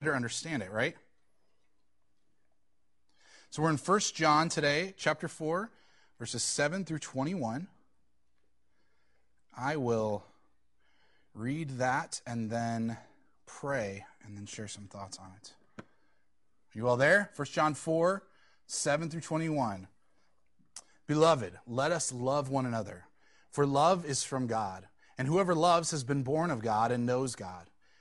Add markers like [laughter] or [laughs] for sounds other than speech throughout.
better understand it, right? So we're in 1 John today, chapter 4, verses 7 through 21. I will read that and then pray and then share some thoughts on it. Are you all there? 1 John 4, 7 through 21. Beloved, let us love one another, for love is from God, and whoever loves has been born of God and knows God.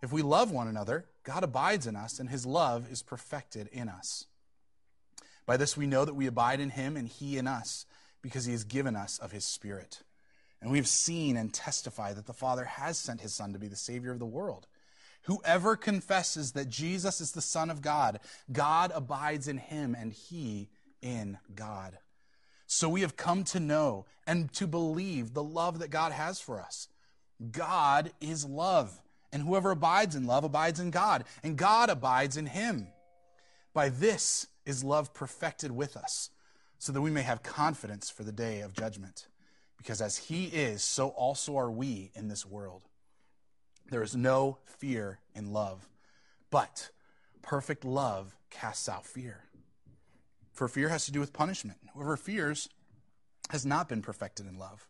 If we love one another, God abides in us, and his love is perfected in us. By this we know that we abide in him and he in us, because he has given us of his Spirit. And we have seen and testify that the Father has sent his Son to be the Savior of the world. Whoever confesses that Jesus is the Son of God, God abides in him, and he in God. So we have come to know and to believe the love that God has for us. God is love, and whoever abides in love abides in God, and God abides in him. By this is love perfected with us, so that we may have confidence for the day of judgment. Because as he is, so also are we in this world. There is no fear in love, but perfect love casts out fear. For fear has to do with punishment. Whoever fears has not been perfected in love.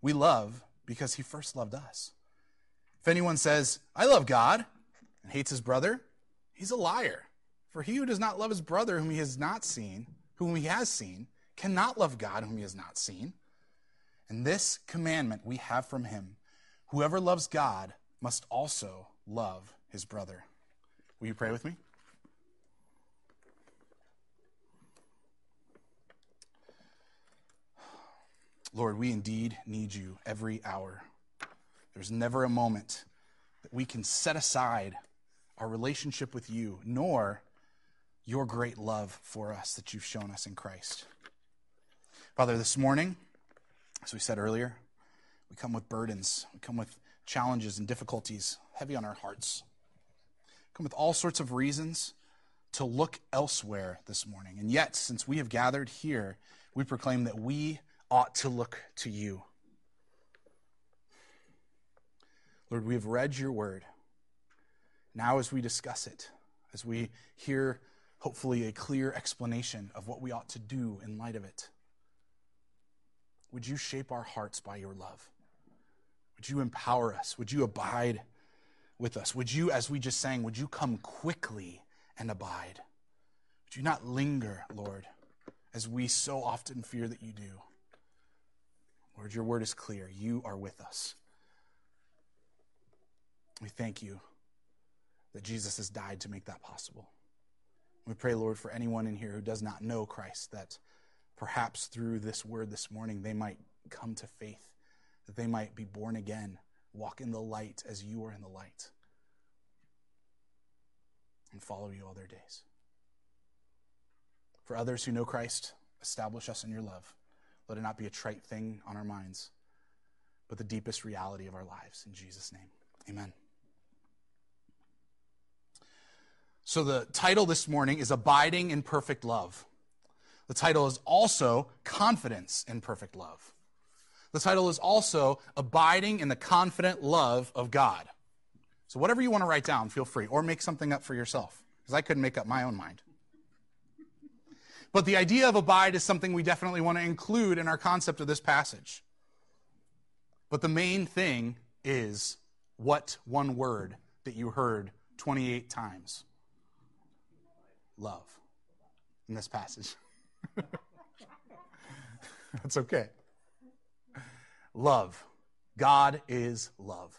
We love because he first loved us. If anyone says, I love God, and hates his brother, he's a liar. For he who does not love his brother whom he has not seen, whom he has seen, cannot love God whom he has not seen. And this commandment we have from him whoever loves God must also love his brother. Will you pray with me? Lord, we indeed need you every hour. There's never a moment that we can set aside our relationship with you, nor your great love for us that you've shown us in Christ. Father, this morning, as we said earlier, we come with burdens, we come with challenges and difficulties heavy on our hearts. Come with all sorts of reasons to look elsewhere this morning. And yet, since we have gathered here, we proclaim that we ought to look to you. Lord, we have read your word. Now, as we discuss it, as we hear hopefully a clear explanation of what we ought to do in light of it, would you shape our hearts by your love? Would you empower us? Would you abide with us? Would you, as we just sang, would you come quickly and abide? Would you not linger, Lord, as we so often fear that you do? Lord, your word is clear. You are with us. We thank you that Jesus has died to make that possible. We pray, Lord, for anyone in here who does not know Christ, that perhaps through this word this morning they might come to faith, that they might be born again, walk in the light as you are in the light, and follow you all their days. For others who know Christ, establish us in your love. Let it not be a trite thing on our minds, but the deepest reality of our lives. In Jesus' name, amen. So, the title this morning is Abiding in Perfect Love. The title is also Confidence in Perfect Love. The title is also Abiding in the Confident Love of God. So, whatever you want to write down, feel free, or make something up for yourself, because I couldn't make up my own mind. But the idea of abide is something we definitely want to include in our concept of this passage. But the main thing is what one word that you heard 28 times love in this passage. [laughs] That's okay. Love. God is love.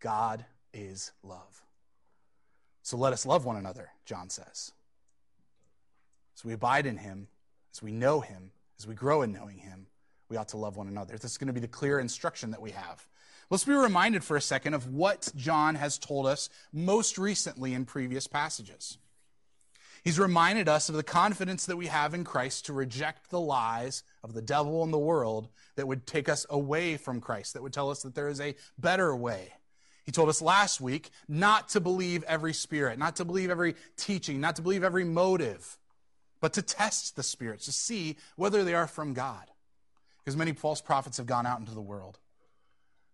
God is love. So let us love one another, John says. As we abide in him, as we know him, as we grow in knowing him, we ought to love one another. This is going to be the clear instruction that we have. Let's be reminded for a second of what John has told us most recently in previous passages. He's reminded us of the confidence that we have in Christ to reject the lies of the devil and the world that would take us away from Christ, that would tell us that there is a better way. He told us last week not to believe every spirit, not to believe every teaching, not to believe every motive, but to test the spirits to see whether they are from God. Because many false prophets have gone out into the world.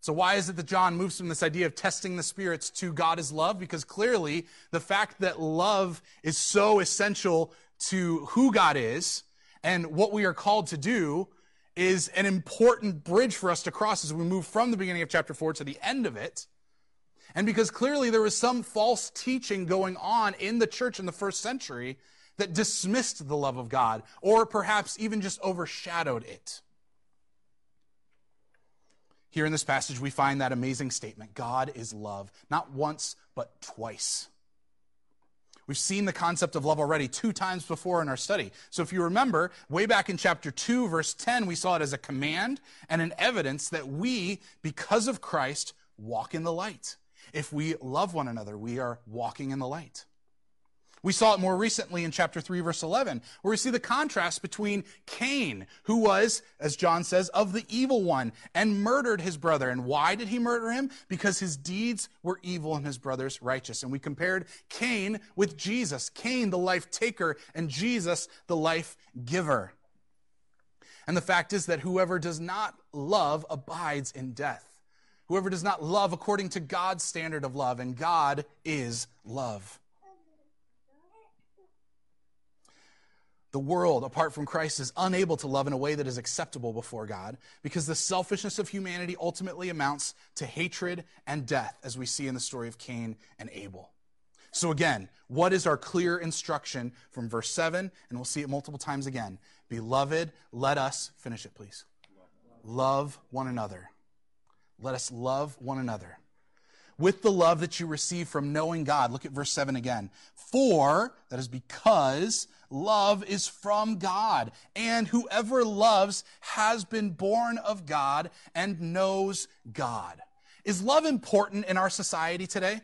So, why is it that John moves from this idea of testing the spirits to God is love? Because clearly, the fact that love is so essential to who God is and what we are called to do is an important bridge for us to cross as we move from the beginning of chapter 4 to the end of it. And because clearly there was some false teaching going on in the church in the first century that dismissed the love of God, or perhaps even just overshadowed it. Here in this passage, we find that amazing statement God is love, not once, but twice. We've seen the concept of love already two times before in our study. So if you remember, way back in chapter 2, verse 10, we saw it as a command and an evidence that we, because of Christ, walk in the light. If we love one another, we are walking in the light. We saw it more recently in chapter 3, verse 11, where we see the contrast between Cain, who was, as John says, of the evil one and murdered his brother. And why did he murder him? Because his deeds were evil and his brother's righteous. And we compared Cain with Jesus Cain, the life taker, and Jesus, the life giver. And the fact is that whoever does not love abides in death. Whoever does not love according to God's standard of love, and God is love. The world, apart from Christ, is unable to love in a way that is acceptable before God because the selfishness of humanity ultimately amounts to hatred and death, as we see in the story of Cain and Abel. So, again, what is our clear instruction from verse 7? And we'll see it multiple times again. Beloved, let us, finish it, please. Love one another. Let us love one another with the love that you receive from knowing God. Look at verse 7 again. For, that is because, love is from God, and whoever loves has been born of God and knows God. Is love important in our society today?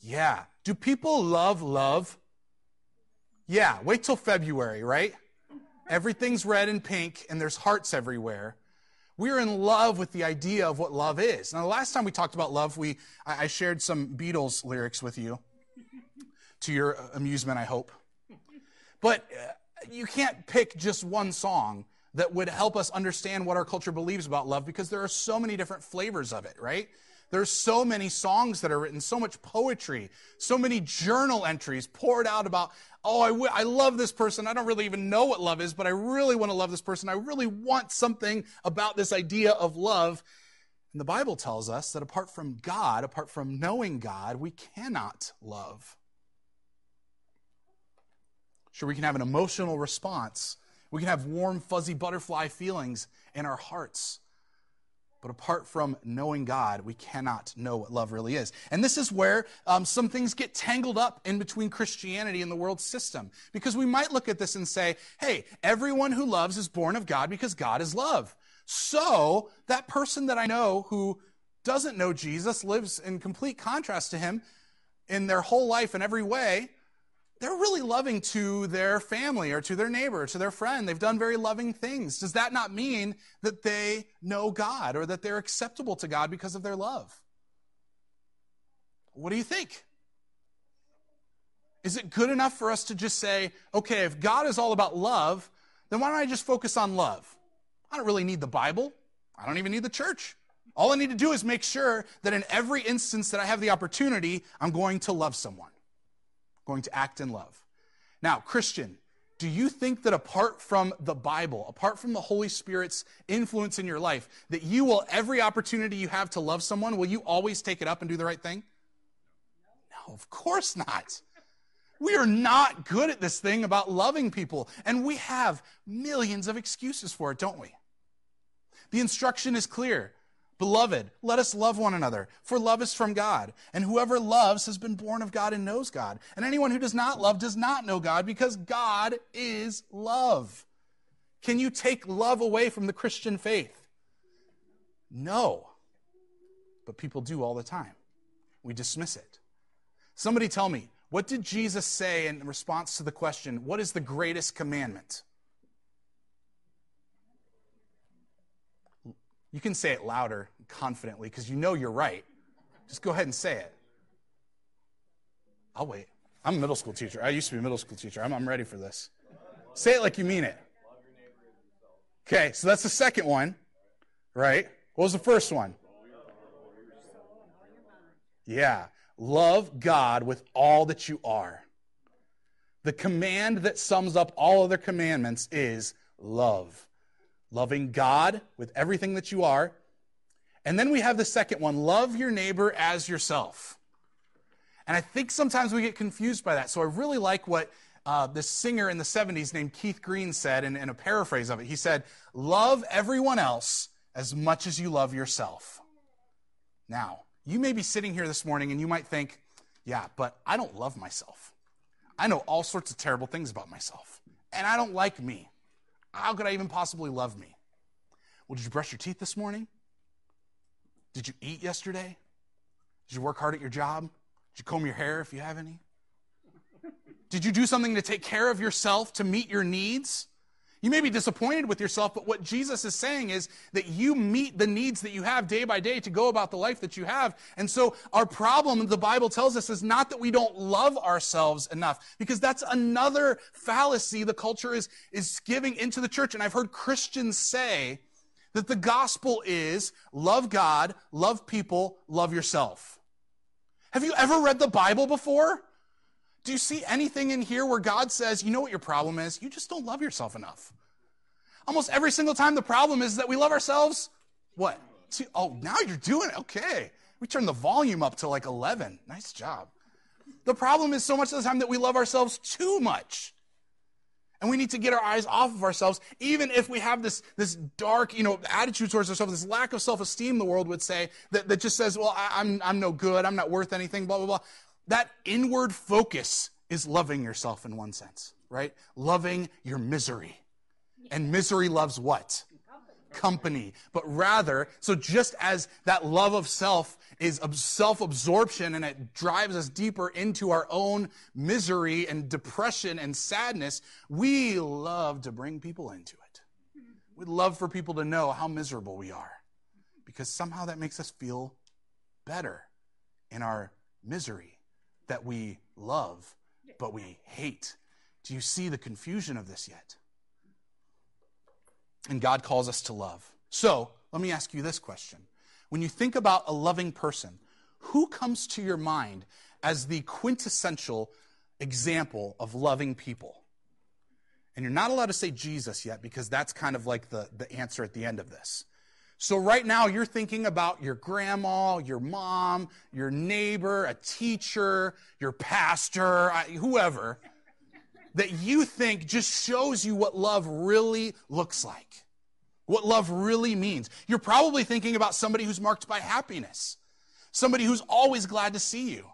Yeah. Do people love love? Yeah. Wait till February, right? Everything's red and pink, and there's hearts everywhere we're in love with the idea of what love is. Now, the last time we talked about love, we I shared some Beatles lyrics with you, to your amusement, I hope. But uh, you can't pick just one song that would help us understand what our culture believes about love because there are so many different flavors of it, right? There's so many songs that are written, so much poetry, so many journal entries poured out about, oh, I, w- I love this person. I don't really even know what love is, but I really want to love this person. I really want something about this idea of love. And the Bible tells us that apart from God, apart from knowing God, we cannot love. Sure, we can have an emotional response. We can have warm, fuzzy butterfly feelings in our hearts. But apart from knowing God, we cannot know what love really is. And this is where um, some things get tangled up in between Christianity and the world system. Because we might look at this and say, hey, everyone who loves is born of God because God is love. So that person that I know who doesn't know Jesus lives in complete contrast to him in their whole life in every way they're really loving to their family or to their neighbor, or to their friend. They've done very loving things. Does that not mean that they know God or that they're acceptable to God because of their love? What do you think? Is it good enough for us to just say, okay, if God is all about love, then why don't I just focus on love? I don't really need the Bible. I don't even need the church. All I need to do is make sure that in every instance that I have the opportunity, I'm going to love someone going to act in love. Now, Christian, do you think that apart from the Bible, apart from the Holy Spirit's influence in your life, that you will, every opportunity you have to love someone, will you always take it up and do the right thing? No, of course not. We are not good at this thing about loving people, and we have millions of excuses for it, don't we? The instruction is clear Beloved, let us love one another, for love is from God. And whoever loves has been born of God and knows God. And anyone who does not love does not know God, because God is love. Can you take love away from the Christian faith? No. But people do all the time. We dismiss it. Somebody tell me, What did Jesus say in response to the question, What is the greatest commandment? You can say it louder, confidently, because you know you're right. Just go ahead and say it. I'll wait. I'm a middle school teacher. I used to be a middle school teacher. I'm, I'm ready for this. Say it like you mean it. Okay, so that's the second one, right? What was the first one? Yeah. Love God with all that you are. The command that sums up all other commandments is love. Loving God with everything that you are. And then we have the second one love your neighbor as yourself. And I think sometimes we get confused by that. So I really like what uh, this singer in the 70s named Keith Green said in, in a paraphrase of it. He said, Love everyone else as much as you love yourself. Now, you may be sitting here this morning and you might think, yeah, but I don't love myself. I know all sorts of terrible things about myself, and I don't like me. How could I even possibly love me? Well, did you brush your teeth this morning? Did you eat yesterday? Did you work hard at your job? Did you comb your hair if you have any? Did you do something to take care of yourself to meet your needs? You may be disappointed with yourself, but what Jesus is saying is that you meet the needs that you have day by day to go about the life that you have. And so our problem, the Bible tells us, is not that we don't love ourselves enough, because that's another fallacy the culture is, is giving into the church. And I've heard Christians say that the gospel is love God, love people, love yourself. Have you ever read the Bible before? Do you see anything in here where God says, you know what your problem is? You just don't love yourself enough. Almost every single time the problem is that we love ourselves. What? Oh, now you're doing it. Okay. We turn the volume up to like 11. Nice job. The problem is so much of the time that we love ourselves too much. And we need to get our eyes off of ourselves, even if we have this, this dark, you know, attitude towards ourselves, this lack of self-esteem, the world would say, that, that just says, well, I, I'm, I'm no good, I'm not worth anything, blah, blah, blah that inward focus is loving yourself in one sense, right? Loving your misery. And misery loves what? Company. But rather, so just as that love of self is self absorption and it drives us deeper into our own misery and depression and sadness, we love to bring people into it. We'd love for people to know how miserable we are because somehow that makes us feel better in our misery that we love, but we hate. Do you see the confusion of this yet? And God calls us to love. So let me ask you this question. When you think about a loving person, who comes to your mind as the quintessential example of loving people? And you're not allowed to say Jesus yet because that's kind of like the, the answer at the end of this. So right now you're thinking about your grandma, your mom, your neighbor, a teacher, your pastor, whoever, that you think just shows you what love really looks like, what love really means. You're probably thinking about somebody who's marked by happiness, somebody who's always glad to see you.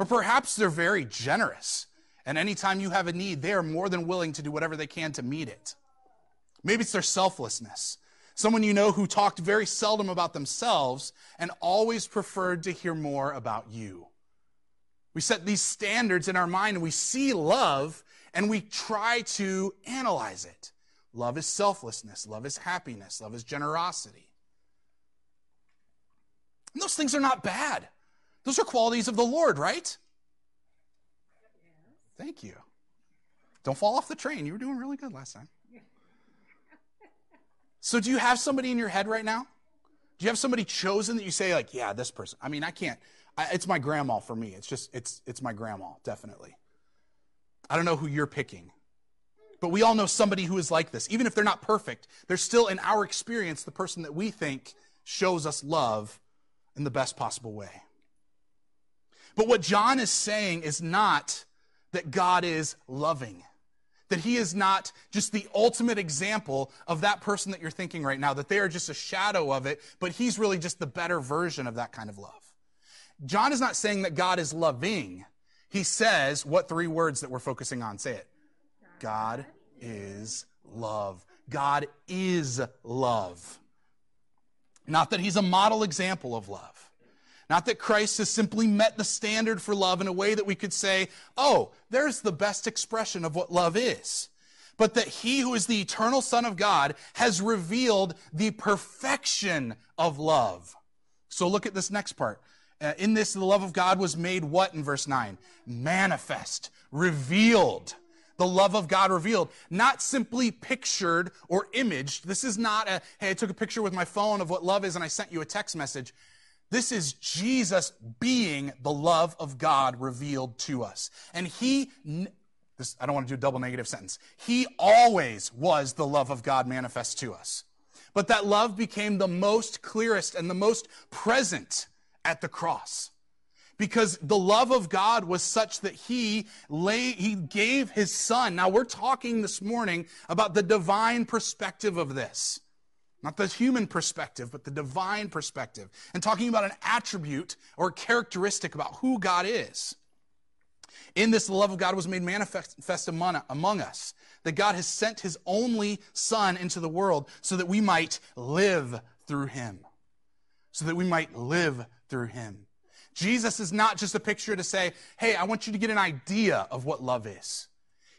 Or perhaps they're very generous, and anytime you have a need, they are more than willing to do whatever they can to meet it. Maybe it's their selflessness. Someone you know who talked very seldom about themselves and always preferred to hear more about you. We set these standards in our mind and we see love and we try to analyze it. Love is selflessness, love is happiness, love is generosity. And those things are not bad. Those are qualities of the Lord, right? Thank you. Don't fall off the train. You were doing really good last time. So, do you have somebody in your head right now? Do you have somebody chosen that you say, like, yeah, this person? I mean, I can't. I, it's my grandma for me. It's just, it's, it's my grandma, definitely. I don't know who you're picking. But we all know somebody who is like this. Even if they're not perfect, they're still, in our experience, the person that we think shows us love in the best possible way. But what John is saying is not that God is loving that he is not just the ultimate example of that person that you're thinking right now, that they are just a shadow of it, but he's really just the better version of that kind of love. John is not saying that God is loving. He says what three words that we're focusing on? Say it. God is love. God is love. Not that he's a model example of love. Not that Christ has simply met the standard for love in a way that we could say, oh, there's the best expression of what love is. But that he who is the eternal Son of God has revealed the perfection of love. So look at this next part. Uh, in this, the love of God was made what in verse 9? Manifest, revealed. The love of God revealed, not simply pictured or imaged. This is not a, hey, I took a picture with my phone of what love is and I sent you a text message. This is Jesus being the love of God revealed to us. And he, this, I don't want to do a double negative sentence. He always was the love of God manifest to us. But that love became the most clearest and the most present at the cross. Because the love of God was such that he lay, he gave his son. Now we're talking this morning about the divine perspective of this. Not the human perspective, but the divine perspective. And talking about an attribute or characteristic about who God is. In this, the love of God was made manifest among, us. That God has sent his only Son into the world so that we might live through him. So that we might live through him. Jesus is not just a picture to say, hey, I want you to get an idea of what love is.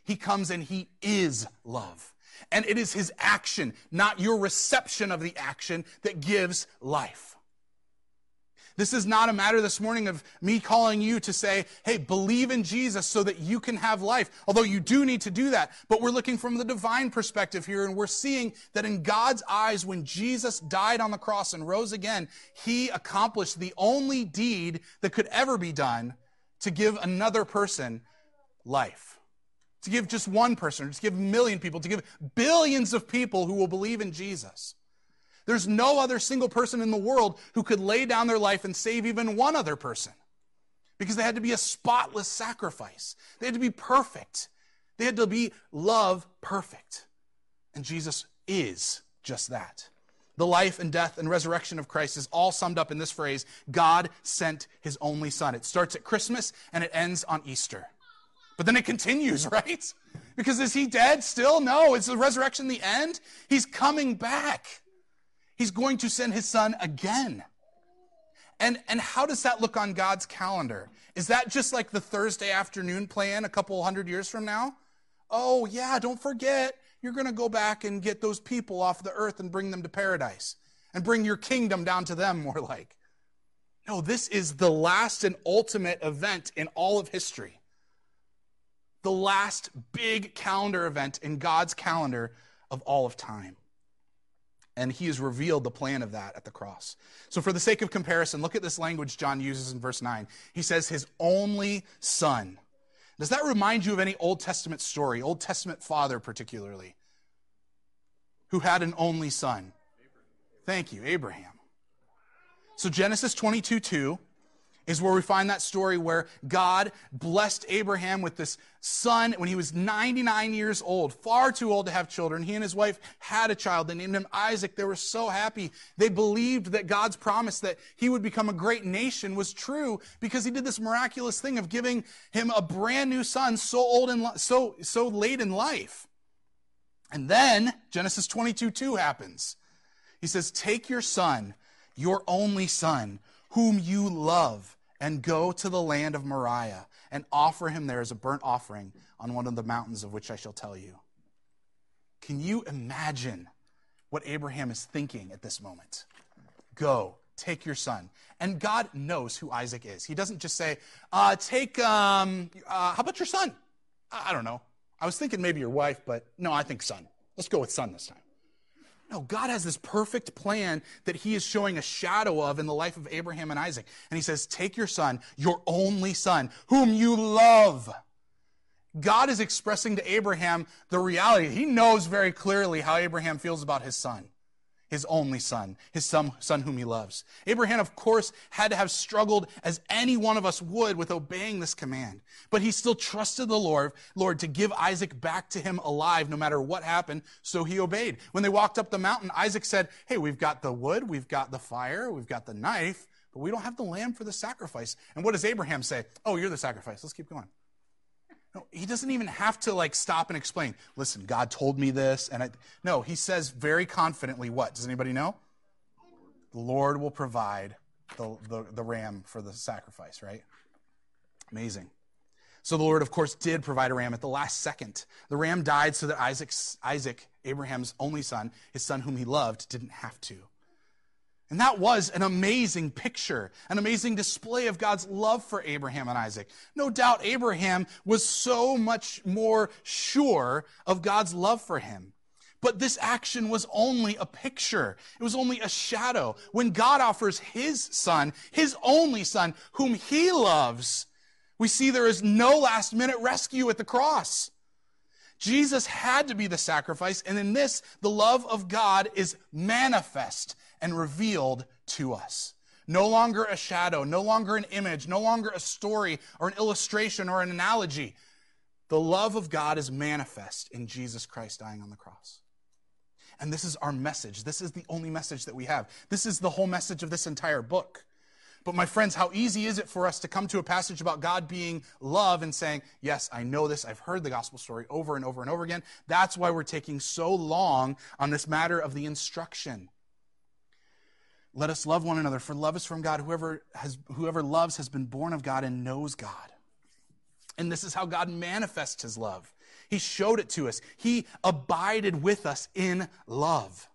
He comes and he is love. And it is his action, not your reception of the action, that gives life. This is not a matter this morning of me calling you to say, hey, believe in Jesus so that you can have life. Although you do need to do that. But we're looking from the divine perspective here, and we're seeing that in God's eyes, when Jesus died on the cross and rose again, he accomplished the only deed that could ever be done to give another person life. To give just one person, or to give a million people, to give billions of people who will believe in Jesus. There's no other single person in the world who could lay down their life and save even one other person because they had to be a spotless sacrifice. They had to be perfect. They had to be love perfect. And Jesus is just that. The life and death and resurrection of Christ is all summed up in this phrase God sent his only son. It starts at Christmas and it ends on Easter. But then it continues, [laughs] right? Because is he dead still? No. Is the resurrection the end? He's coming back. He's going to send his son again. And, and how does that look on God's calendar? Is that just like the Thursday afternoon plan a couple hundred years from now? Oh, yeah, don't forget, you're going to go back and get those people off the earth and bring them to paradise and bring your kingdom down to them, [laughs] more like. No, this is the last and ultimate event in all of history. The last big calendar event in God's calendar of all of time and he has revealed the plan of that at the cross. So, for the sake of comparison, look at this language John uses in verse 9. He says, His only son. Does that remind you of any Old Testament story, Old Testament father particularly, who had an only son? Thank you, Abraham. So, Genesis 22 2 is where we find that story where God blessed Abraham with this son when he was 99 years old, far too old to have children. He and his wife had a child. They named him Isaac. They were so happy. They believed that God's promise that he would become a great nation was true because he did this miraculous thing of giving him a brand new son so old and so, so late in life. And then Genesis 22 2 happens. He says, Take your son, your only son, whom you love and go to the land of Moriah and offer him there as a burnt offering on one of the mountains of which I shall tell you. Can you imagine what Abraham is thinking at this moment? Go, take your son. And God knows who Isaac is. He doesn't just say, uh, take, um, uh, how about your son? I don't know. I was thinking maybe your wife, but no, I think son. Let's go with son this time. No, God has this perfect plan that he is showing a shadow of in the life of Abraham and Isaac. And he says, Take your son, your only son, whom you love. God is expressing to Abraham the reality. He knows very clearly how Abraham feels about his son his only son, his son, son whom he loves. Abraham, of course, had to have struggled as any one of us would with obeying this command. But he still trusted the Lord, Lord to give Isaac back to him alive no matter what happened, so he obeyed. When they walked up the mountain, Isaac said, Hey, we've got the wood, we've got the fire, we've got the knife, but we don't have the lamb for the sacrifice. And what does Abraham say? Oh, you're the sacrifice. Let's keep going. No, he doesn't even have to like stop and explain. Listen, God told me this, and I, no, he says very confidently. What does anybody know? The Lord will provide the, the, the ram for the sacrifice, right? Amazing. So the Lord, of course, did provide a ram at the last second. The ram died so that Isaac's, Isaac, Abraham's only son, his son whom he loved, didn't have to. And that was an amazing picture, an amazing display of God's love for Abraham and Isaac. No doubt Abraham was so much more sure of God's love for him. But this action was only a picture. It was only a shadow. When God offers his son, his only son, whom he loves, we see there is no last minute rescue at the cross. Jesus had to be the sacrifice, and in this, the love of God is manifest and revealed to us. No longer a shadow, no longer an image, no longer a story or an illustration or an analogy. The love of God is manifest in Jesus Christ dying on the cross. And this is our message. This is the only message that we have. This is the whole message of this entire book. But my friends, how easy is it for us to come to a passage about God being love and saying, Yes, I know this. I've heard the gospel story over and over and over again. That's why we're taking so long on this matter of the instruction. Let us love one another, for love is from God. Whoever, has, whoever loves has been born of God and knows God. And this is how God manifests his love. He showed it to us. He abided with us in love.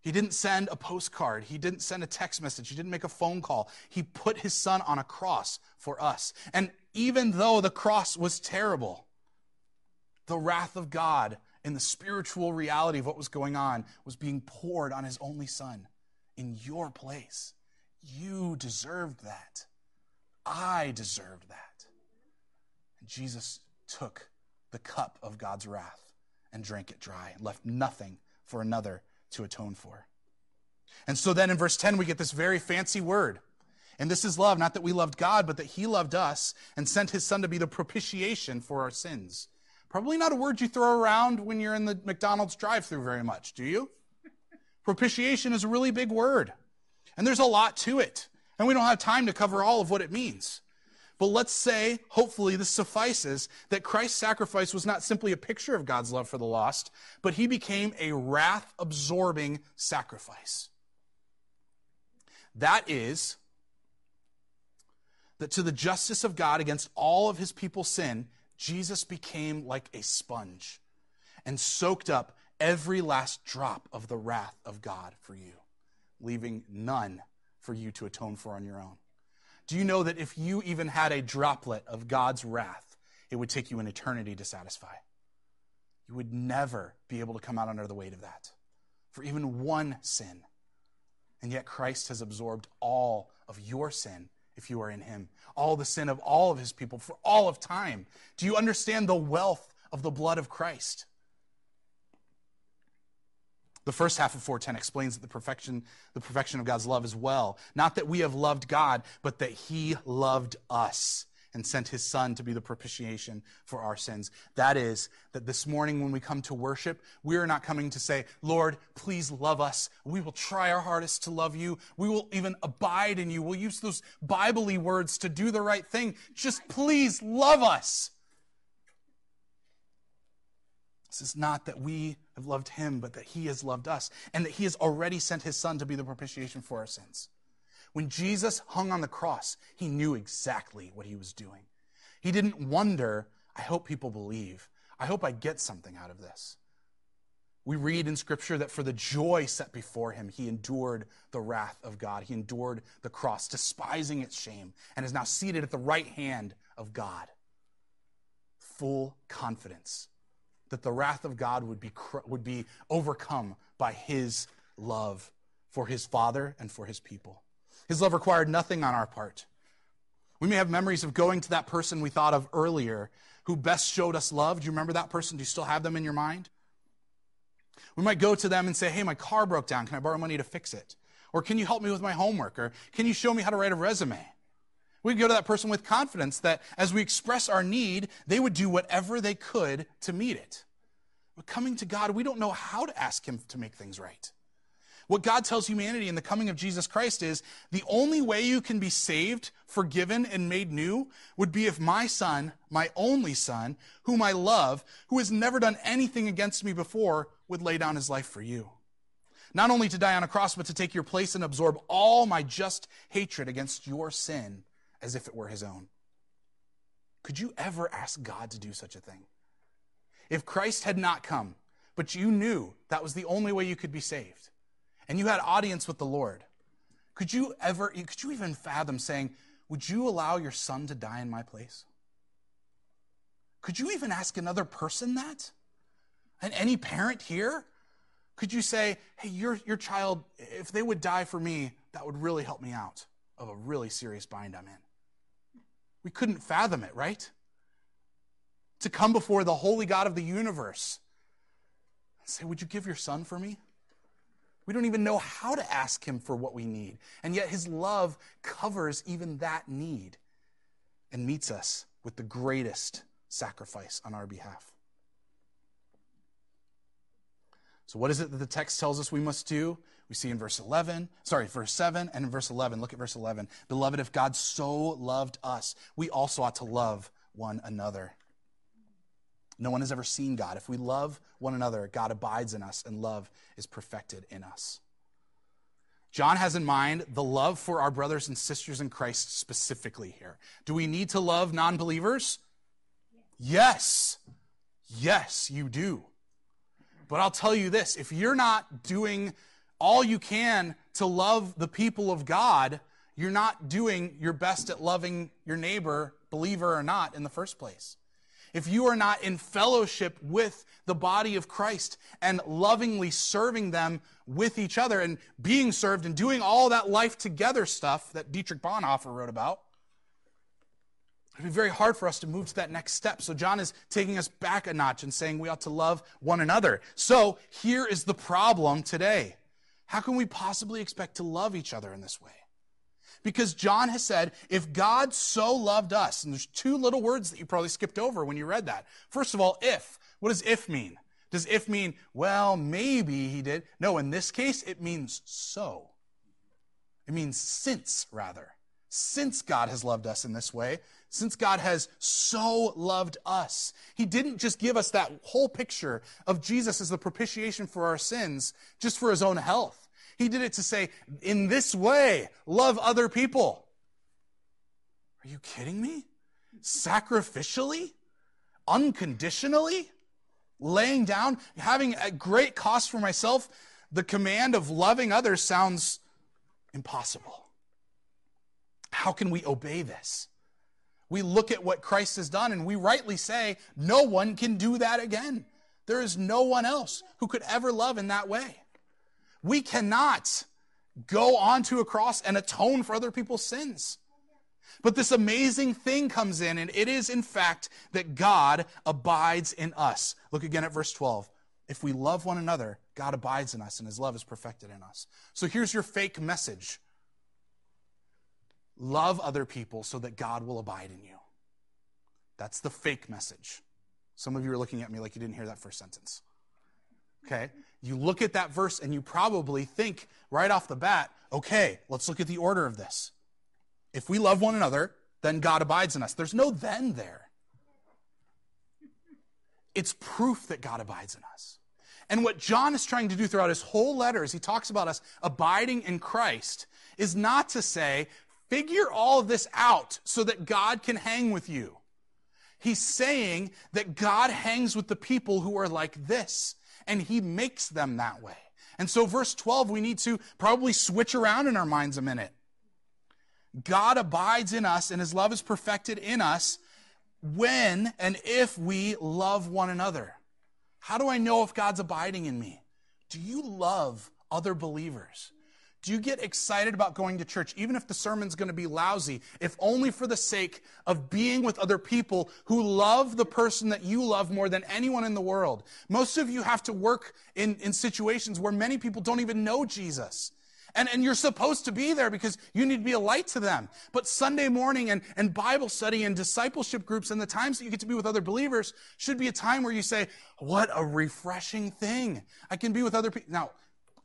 He didn't send a postcard. He didn't send a text message. He didn't make a phone call. He put his son on a cross for us. And even though the cross was terrible, the wrath of God and the spiritual reality of what was going on was being poured on his only son in your place. You deserved that. I deserved that. And Jesus took the cup of God's wrath and drank it dry and left nothing for another to atone for. And so then in verse 10, we get this very fancy word. And this is love, not that we loved God, but that He loved us and sent His Son to be the propitiation for our sins. Probably not a word you throw around when you're in the McDonald's drive through very much, do you? Propitiation is a really big word, and there's a lot to it. And we don't have time to cover all of what it means. But let's say, hopefully, this suffices that Christ's sacrifice was not simply a picture of God's love for the lost, but he became a wrath absorbing sacrifice. That is, that to the justice of God against all of his people's sin, Jesus became like a sponge and soaked up every last drop of the wrath of God for you, leaving none for you to atone for on your own. Do you know that if you even had a droplet of God's wrath, it would take you an eternity to satisfy? You would never be able to come out under the weight of that for even one sin. And yet Christ has absorbed all of your sin if you are in him, all the sin of all of his people for all of time. Do you understand the wealth of the blood of Christ? The first half of 410 explains that the perfection, the perfection of God's love as well. Not that we have loved God, but that He loved us and sent His Son to be the propitiation for our sins. That is, that this morning when we come to worship, we are not coming to say, Lord, please love us. We will try our hardest to love you. We will even abide in you. We'll use those Bible words to do the right thing. Just please love us. This is not that we have loved him, but that he has loved us, and that he has already sent his son to be the propitiation for our sins. When Jesus hung on the cross, he knew exactly what he was doing. He didn't wonder, I hope people believe. I hope I get something out of this. We read in Scripture that for the joy set before him, he endured the wrath of God. He endured the cross, despising its shame, and is now seated at the right hand of God. Full confidence that the wrath of God would be, would be overcome by his love for his Father and for his people. His love required nothing on our part. We may have memories of going to that person we thought of earlier who best showed us love. Do you remember that person? Do you still have them in your mind? We might go to them and say, Hey, my car broke down. Can I borrow money to fix it? Or can you help me with my homework? Or can you show me how to write a resume? We go to that person with confidence that as we express our need, they would do whatever they could to meet it. But coming to God, we don't know how to ask Him to make things right. What God tells humanity in the coming of Jesus Christ is the only way you can be saved, forgiven, and made new would be if my son, my only son, whom I love, who has never done anything against me before, would lay down his life for you. not only to die on a cross, but to take your place and absorb all my just hatred against your sin as if it were his own. Could you ever ask God to do such a thing? If Christ had not come, but you knew that was the only way you could be saved, and you had audience with the Lord, could you ever, could you even fathom saying, Would you allow your son to die in my place? Could you even ask another person that? And any parent here? Could you say, hey, your, your child, if they would die for me, that would really help me out of a really serious bind I'm in? We couldn't fathom it, right? To come before the holy God of the universe and say, Would you give your son for me? We don't even know how to ask him for what we need. And yet his love covers even that need and meets us with the greatest sacrifice on our behalf. So, what is it that the text tells us we must do? We see in verse 11, sorry, verse 7 and in verse 11. Look at verse 11. Beloved, if God so loved us, we also ought to love one another. No one has ever seen God. If we love one another, God abides in us and love is perfected in us. John has in mind the love for our brothers and sisters in Christ specifically here. Do we need to love non believers? Yes. Yes, you do. But I'll tell you this if you're not doing all you can to love the people of God, you're not doing your best at loving your neighbor, believer or not, in the first place. If you are not in fellowship with the body of Christ and lovingly serving them with each other and being served and doing all that life together stuff that Dietrich Bonhoeffer wrote about, It'd be very hard for us to move to that next step. So John is taking us back a notch and saying we ought to love one another. So here is the problem today. How can we possibly expect to love each other in this way? Because John has said, if God so loved us, and there's two little words that you probably skipped over when you read that. First of all, if. What does if mean? Does if mean, well, maybe he did? No, in this case, it means so. It means since, rather. Since God has loved us in this way, since God has so loved us. He didn't just give us that whole picture of Jesus as the propitiation for our sins just for his own health. He did it to say, in this way, love other people. Are you kidding me? Sacrificially? Unconditionally? Laying down, having a great cost for myself, the command of loving others sounds impossible. How can we obey this? We look at what Christ has done and we rightly say, no one can do that again. There is no one else who could ever love in that way. We cannot go onto a cross and atone for other people's sins. But this amazing thing comes in, and it is, in fact, that God abides in us. Look again at verse 12. If we love one another, God abides in us, and his love is perfected in us. So here's your fake message Love other people so that God will abide in you. That's the fake message. Some of you are looking at me like you didn't hear that first sentence. Okay? You look at that verse and you probably think right off the bat, okay, let's look at the order of this. If we love one another, then God abides in us. There's no then there. It's proof that God abides in us. And what John is trying to do throughout his whole letter as he talks about us abiding in Christ is not to say, Figure all this out so that God can hang with you. He's saying that God hangs with the people who are like this, and he makes them that way. And so, verse 12, we need to probably switch around in our minds a minute. God abides in us, and his love is perfected in us when and if we love one another. How do I know if God's abiding in me? Do you love other believers? Do you get excited about going to church, even if the sermon's going to be lousy, if only for the sake of being with other people who love the person that you love more than anyone in the world? Most of you have to work in, in situations where many people don't even know Jesus. And, and you're supposed to be there because you need to be a light to them. But Sunday morning and, and Bible study and discipleship groups and the times that you get to be with other believers should be a time where you say, What a refreshing thing. I can be with other people. Now,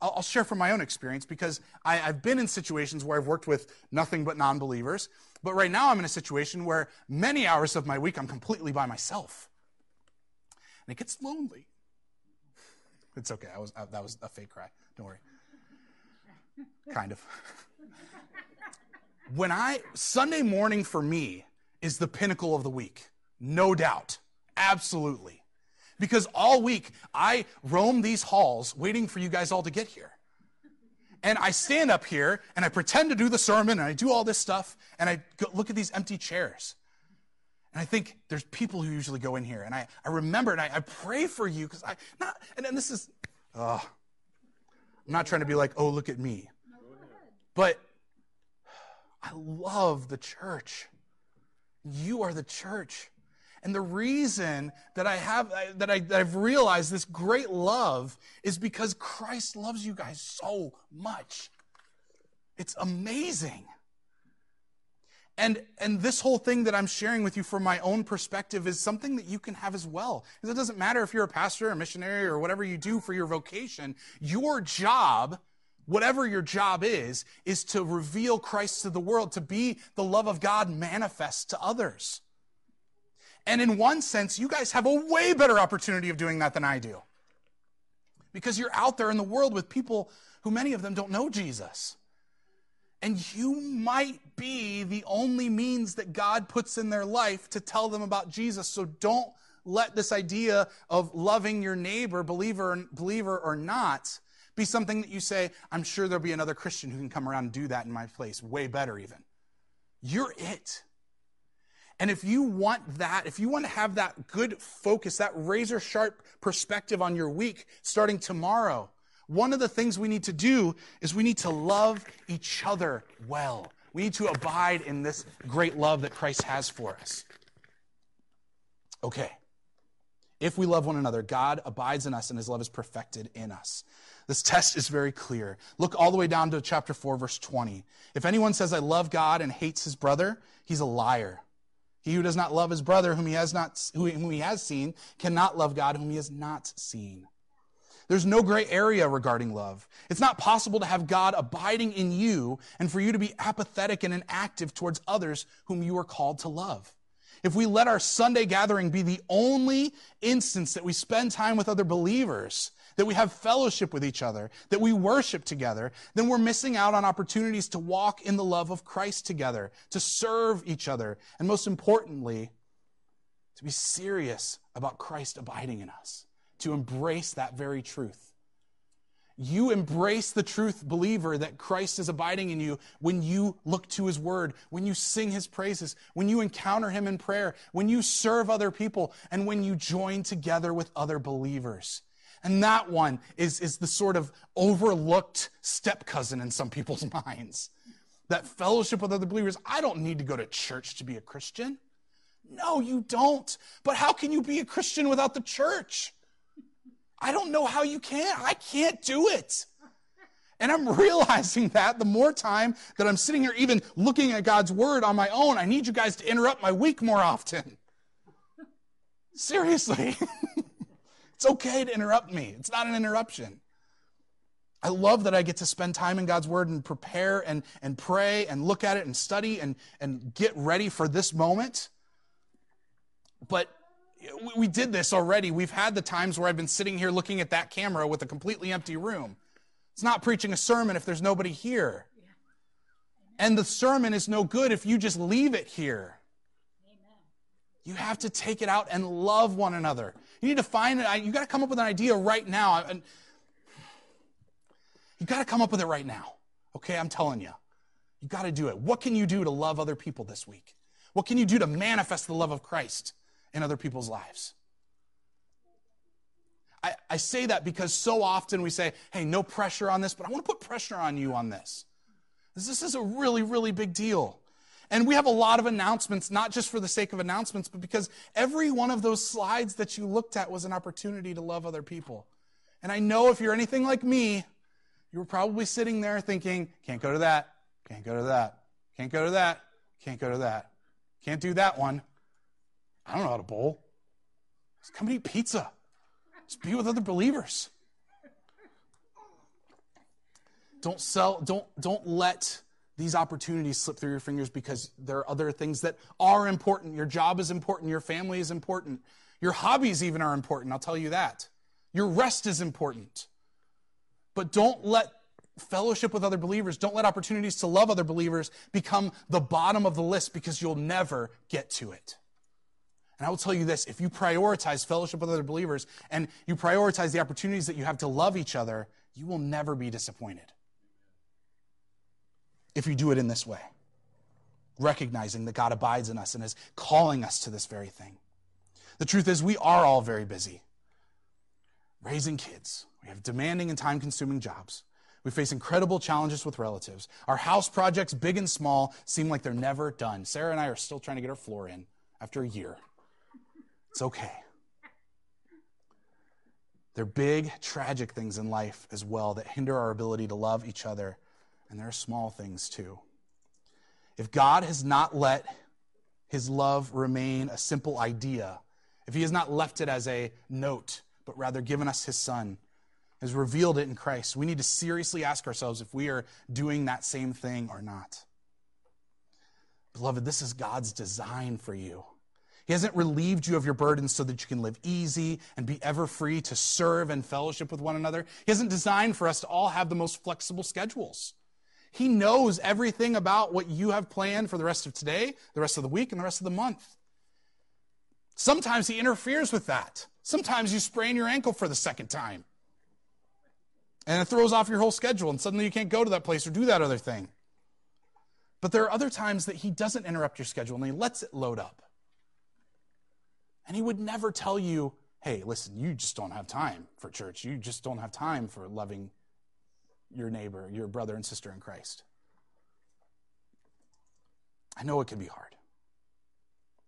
I'll, I'll share from my own experience because I, I've been in situations where I've worked with nothing but non believers. But right now I'm in a situation where many hours of my week I'm completely by myself. And it gets lonely. It's okay. I was, I, that was a fake cry. Don't worry. kind of. when I, Sunday morning for me is the pinnacle of the week. No doubt. Absolutely. Because all week I roam these halls waiting for you guys all to get here. And I stand up here and I pretend to do the sermon and I do all this stuff and I look at these empty chairs. And I think there's people who usually go in here and I, I remember and I, I pray for you because I not and, this is I'm not trying to be like, oh, look at me. But I love the church. You are the church. And the reason that I have that, I, that I've realized this great love is because Christ loves you guys so much. It's amazing. And, and this whole thing that I'm sharing with you from my own perspective is something that you can have as well. Because it doesn't matter if you're a pastor, a missionary, or whatever you do for your vocation. Your job, whatever your job is, is to reveal Christ to the world, to be the love of God manifest to others. And in one sense, you guys have a way better opportunity of doing that than I do. Because you're out there in the world with people who many of them don't know Jesus. And you might be the only means that God puts in their life to tell them about Jesus. So don't let this idea of loving your neighbor, believer, believer or not, be something that you say, I'm sure there'll be another Christian who can come around and do that in my place, way better even. You're it. And if you want that, if you want to have that good focus, that razor sharp perspective on your week starting tomorrow, one of the things we need to do is we need to love each other well. We need to abide in this great love that Christ has for us. Okay. If we love one another, God abides in us and his love is perfected in us. This test is very clear. Look all the way down to chapter 4, verse 20. If anyone says, I love God and hates his brother, he's a liar. He who does not love his brother whom he has not whom he has seen cannot love God whom he has not seen. There's no gray area regarding love. It's not possible to have God abiding in you and for you to be apathetic and inactive towards others whom you are called to love. If we let our Sunday gathering be the only instance that we spend time with other believers, that we have fellowship with each other, that we worship together, then we're missing out on opportunities to walk in the love of Christ together, to serve each other, and most importantly, to be serious about Christ abiding in us to embrace that very truth. You embrace the truth, believer, that Christ is abiding in you when you look to his word, when you sing his praises, when you encounter him in prayer, when you serve other people, and when you join together with other believers. And that one is, is the sort of overlooked step cousin in some people's [laughs] minds. That fellowship with other believers. I don't need to go to church to be a Christian. No, you don't. But how can you be a Christian without the church? I don't know how you can. I can't do it. And I'm [laughs] realizing that the more time that I'm sitting here, even looking at God's word on my own, I need you guys to interrupt my week more often. [laughs] Seriously. It's okay to interrupt me, it's not an interruption. I love that I get to spend time in God's Word and prepare and, and pray and look at it and study and, and get ready for this moment. But we did this already. We've had the times where I've been sitting here looking at that camera with a completely empty room. It's not preaching a sermon if there's nobody here. And the sermon is no good if you just leave it here. You have to take it out and love one another. You need to find it. You got to come up with an idea right now. You got to come up with it right now. Okay, I'm telling you. You got to do it. What can you do to love other people this week? What can you do to manifest the love of Christ? in other people's lives. I, I say that because so often we say, hey, no pressure on this, but I want to put pressure on you on this. This is a really, really big deal. And we have a lot of announcements, not just for the sake of announcements, but because every one of those slides that you looked at was an opportunity to love other people. And I know if you're anything like me, you were probably sitting there thinking, can't go to that, can't go to that, can't go to that, can't go to that, can't do that one. I don't know how to bowl. Just come and eat pizza. Just be with other believers. Don't sell, don't, don't let these opportunities slip through your fingers because there are other things that are important. Your job is important, your family is important, your hobbies even are important, I'll tell you that. Your rest is important. But don't let fellowship with other believers. Don't let opportunities to love other believers become the bottom of the list because you'll never get to it. And I will tell you this if you prioritize fellowship with other believers and you prioritize the opportunities that you have to love each other, you will never be disappointed. If you do it in this way, recognizing that God abides in us and is calling us to this very thing. The truth is, we are all very busy raising kids. We have demanding and time consuming jobs. We face incredible challenges with relatives. Our house projects, big and small, seem like they're never done. Sarah and I are still trying to get our floor in after a year. It's okay. There are big, tragic things in life as well that hinder our ability to love each other, and there are small things too. If God has not let his love remain a simple idea, if he has not left it as a note, but rather given us his son, has revealed it in Christ, we need to seriously ask ourselves if we are doing that same thing or not. Beloved, this is God's design for you. He hasn't relieved you of your burdens so that you can live easy and be ever free to serve and fellowship with one another. He hasn't designed for us to all have the most flexible schedules. He knows everything about what you have planned for the rest of today, the rest of the week, and the rest of the month. Sometimes he interferes with that. Sometimes you sprain your ankle for the second time. And it throws off your whole schedule, and suddenly you can't go to that place or do that other thing. But there are other times that he doesn't interrupt your schedule and he lets it load up. And he would never tell you, hey, listen, you just don't have time for church. You just don't have time for loving your neighbor, your brother and sister in Christ. I know it can be hard.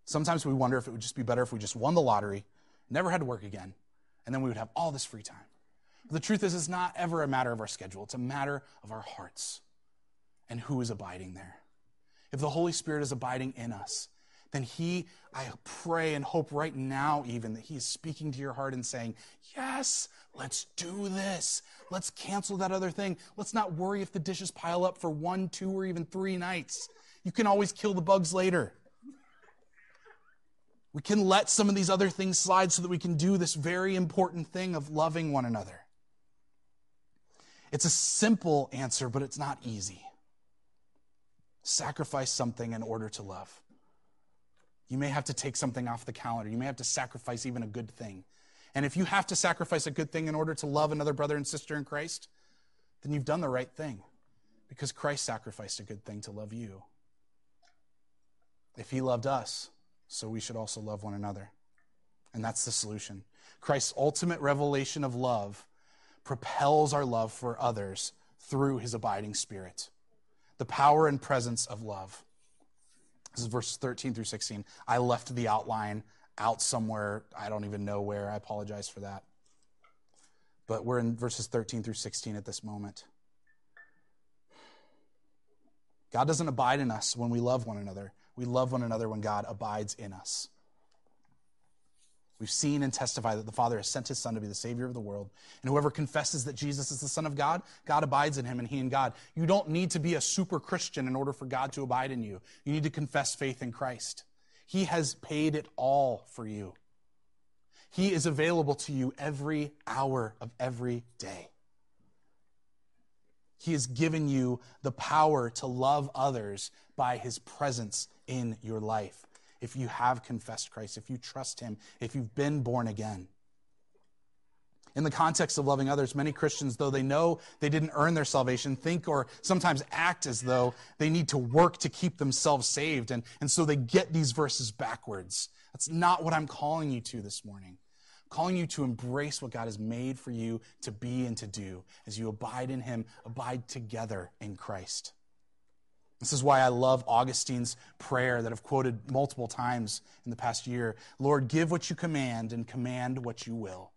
Sometimes we wonder if it would just be better if we just won the lottery, never had to work again, and then we would have all this free time. But the truth is, it's not ever a matter of our schedule, it's a matter of our hearts and who is abiding there. If the Holy Spirit is abiding in us, then He, I pray and hope right now, even, that He is speaking to your heart and saying, Yes, let's do this. Let's cancel that other thing. Let's not worry if the dishes pile up for one, two, or even three nights. You can always kill the bugs later. We can let some of these other things slide so that we can do this very important thing of loving one another. It's a simple answer, but it's not easy. Sacrifice something in order to love. You may have to take something off the calendar. You may have to sacrifice even a good thing. And if you have to sacrifice a good thing in order to love another brother and sister in Christ, then you've done the right thing because Christ sacrificed a good thing to love you. If he loved us, so we should also love one another. And that's the solution. Christ's ultimate revelation of love propels our love for others through his abiding spirit. The power and presence of love. This is verses 13 through 16. I left the outline out somewhere. I don't even know where. I apologize for that. But we're in verses 13 through 16 at this moment. God doesn't abide in us when we love one another. We love one another when God abides in us. We've seen and testified that the Father has sent his Son to be the Savior of the world. And whoever confesses that Jesus is the Son of God, God abides in him and he in God. You don't need to be a super Christian in order for God to abide in you. You need to confess faith in Christ. He has paid it all for you. He is available to you every hour of every day. He has given you the power to love others by his presence in your life. If you have confessed Christ, if you trust him, if you've been born again. In the context of loving others, many Christians, though they know they didn't earn their salvation, think or sometimes act as though they need to work to keep themselves saved. And, and so they get these verses backwards. That's not what I'm calling you to this morning. I'm calling you to embrace what God has made for you to be and to do as you abide in Him, abide together in Christ. This is why I love Augustine's prayer that I've quoted multiple times in the past year Lord, give what you command and command what you will.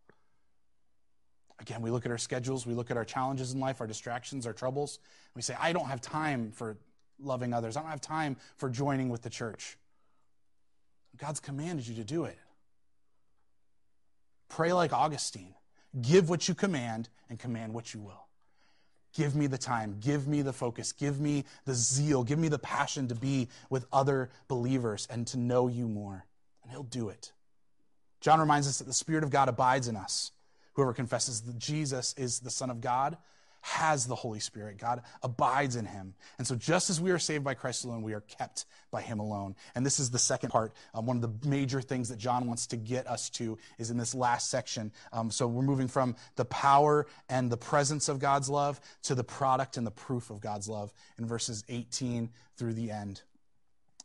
Again, we look at our schedules, we look at our challenges in life, our distractions, our troubles, we say, I don't have time for loving others. I don't have time for joining with the church. God's commanded you to do it. Pray like Augustine. Give what you command and command what you will. Give me the time. Give me the focus. Give me the zeal. Give me the passion to be with other believers and to know you more. And He'll do it. John reminds us that the Spirit of God abides in us. Whoever confesses that Jesus is the Son of God has the Holy Spirit. God abides in him. And so, just as we are saved by Christ alone, we are kept by him alone. And this is the second part. Um, one of the major things that John wants to get us to is in this last section. Um, so, we're moving from the power and the presence of God's love to the product and the proof of God's love in verses 18 through the end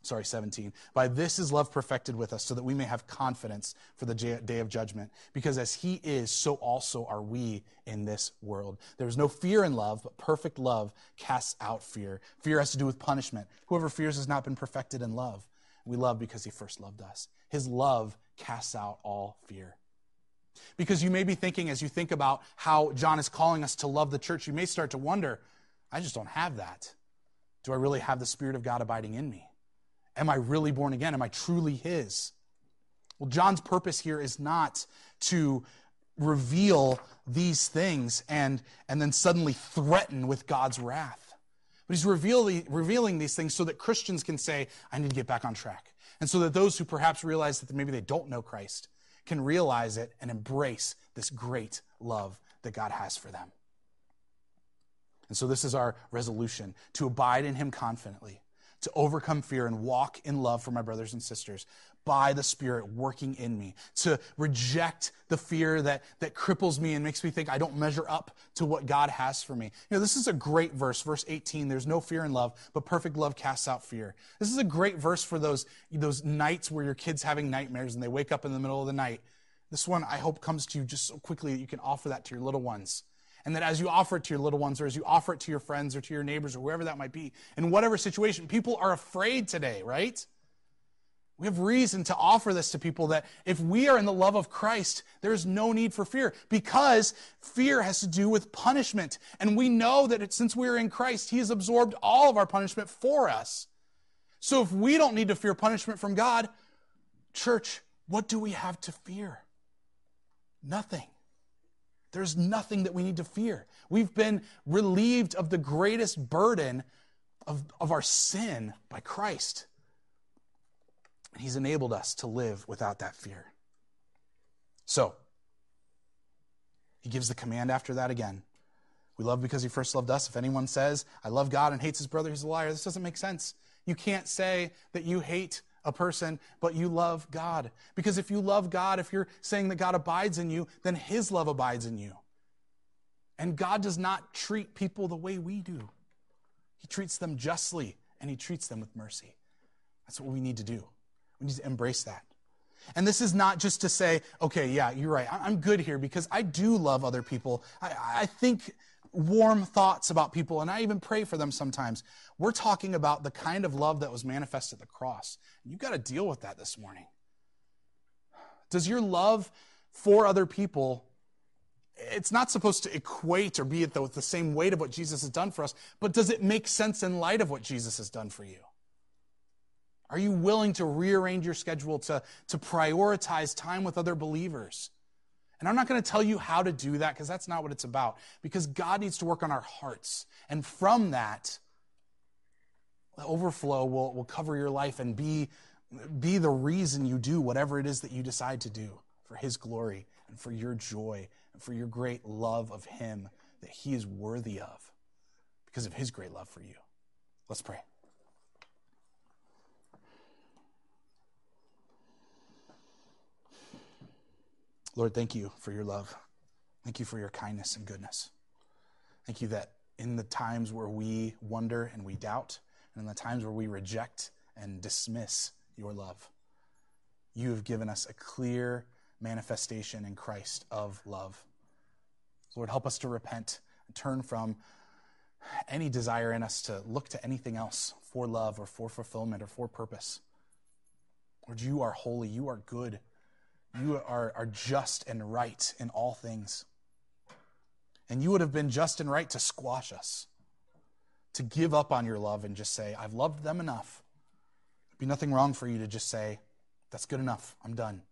sorry, 17. By this is love perfected with us, so that we may have confidence for the day of judgment. Because as he is, so also are we in this world. There is no fear in love, but perfect love casts out fear. Fear has to do with punishment. Whoever fears has not been perfected in love. We love because he first loved us. His love casts out all fear. Because you may be thinking, as you think about how John is calling us to love the church, you may start to wonder, I just don't have that. Do I really have the Spirit of God abiding in me? Am I really born again? Am I truly His? Well, John's purpose here is not to reveal these things and, and then suddenly threaten with God's wrath. But he's revealing, revealing these things so that Christians can say, I need to get back on track. And so that those who perhaps realize that maybe they don't know Christ can realize it and embrace this great love that God has for them. And so this is our resolution to abide in him confidently to overcome fear and walk in love for my brothers and sisters by the Spirit working in me, to reject the fear that, that cripples me and makes me think I don't measure up to what God has for me. You know, this is a great verse, verse 18. There's no fear in love, but perfect love casts out fear. This is a great verse for those, those nights where your kid's having nightmares and they wake up in the middle of the night. This one, I hope, comes to you just so quickly that you can offer that to your little ones. And that as you offer it to your little ones, or as you offer it to your friends, or to your neighbors, or wherever that might be, in whatever situation, people are afraid today, right? We have reason to offer this to people that if we are in the love of Christ, there is no need for fear because fear has to do with punishment. And we know that it, since we are in Christ, He has absorbed all of our punishment for us. So if we don't need to fear punishment from God, church, what do we have to fear? Nothing. There's nothing that we need to fear. We've been relieved of the greatest burden of, of our sin by Christ. And He's enabled us to live without that fear. So, He gives the command after that again. We love because He first loved us. If anyone says, I love God and hates his brother, he's a liar. This doesn't make sense. You can't say that you hate a person, but you love God. Because if you love God, if you're saying that God abides in you, then His love abides in you. And God does not treat people the way we do. He treats them justly and He treats them with mercy. That's what we need to do. We need to embrace that. And this is not just to say, okay, yeah, you're right. I'm good here because I do love other people. I, I think warm thoughts about people, and I even pray for them sometimes. We're talking about the kind of love that was manifest at the cross. You've got to deal with that this morning. Does your love for other people, it's not supposed to equate or be at the, with the same weight of what Jesus has done for us, but does it make sense in light of what Jesus has done for you? Are you willing to rearrange your schedule to, to prioritize time with other believers? And I'm not going to tell you how to do that because that's not what it's about. Because God needs to work on our hearts. And from that, the overflow will, will cover your life and be, be the reason you do whatever it is that you decide to do for His glory and for your joy and for your great love of Him that He is worthy of because of His great love for you. Let's pray. Lord, thank you for your love. Thank you for your kindness and goodness. Thank you that in the times where we wonder and we doubt, and in the times where we reject and dismiss your love, you have given us a clear manifestation in Christ of love. Lord, help us to repent and turn from any desire in us to look to anything else for love or for fulfillment or for purpose. Lord, you are holy, you are good. You are, are just and right in all things. And you would have been just and right to squash us, to give up on your love and just say, I've loved them enough. There'd be nothing wrong for you to just say, That's good enough. I'm done.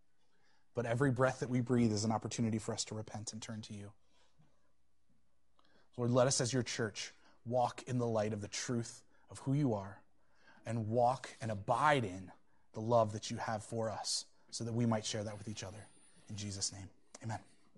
But every breath that we breathe is an opportunity for us to repent and turn to you. Lord, let us as your church walk in the light of the truth of who you are and walk and abide in the love that you have for us so that we might share that with each other. In Jesus' name, amen.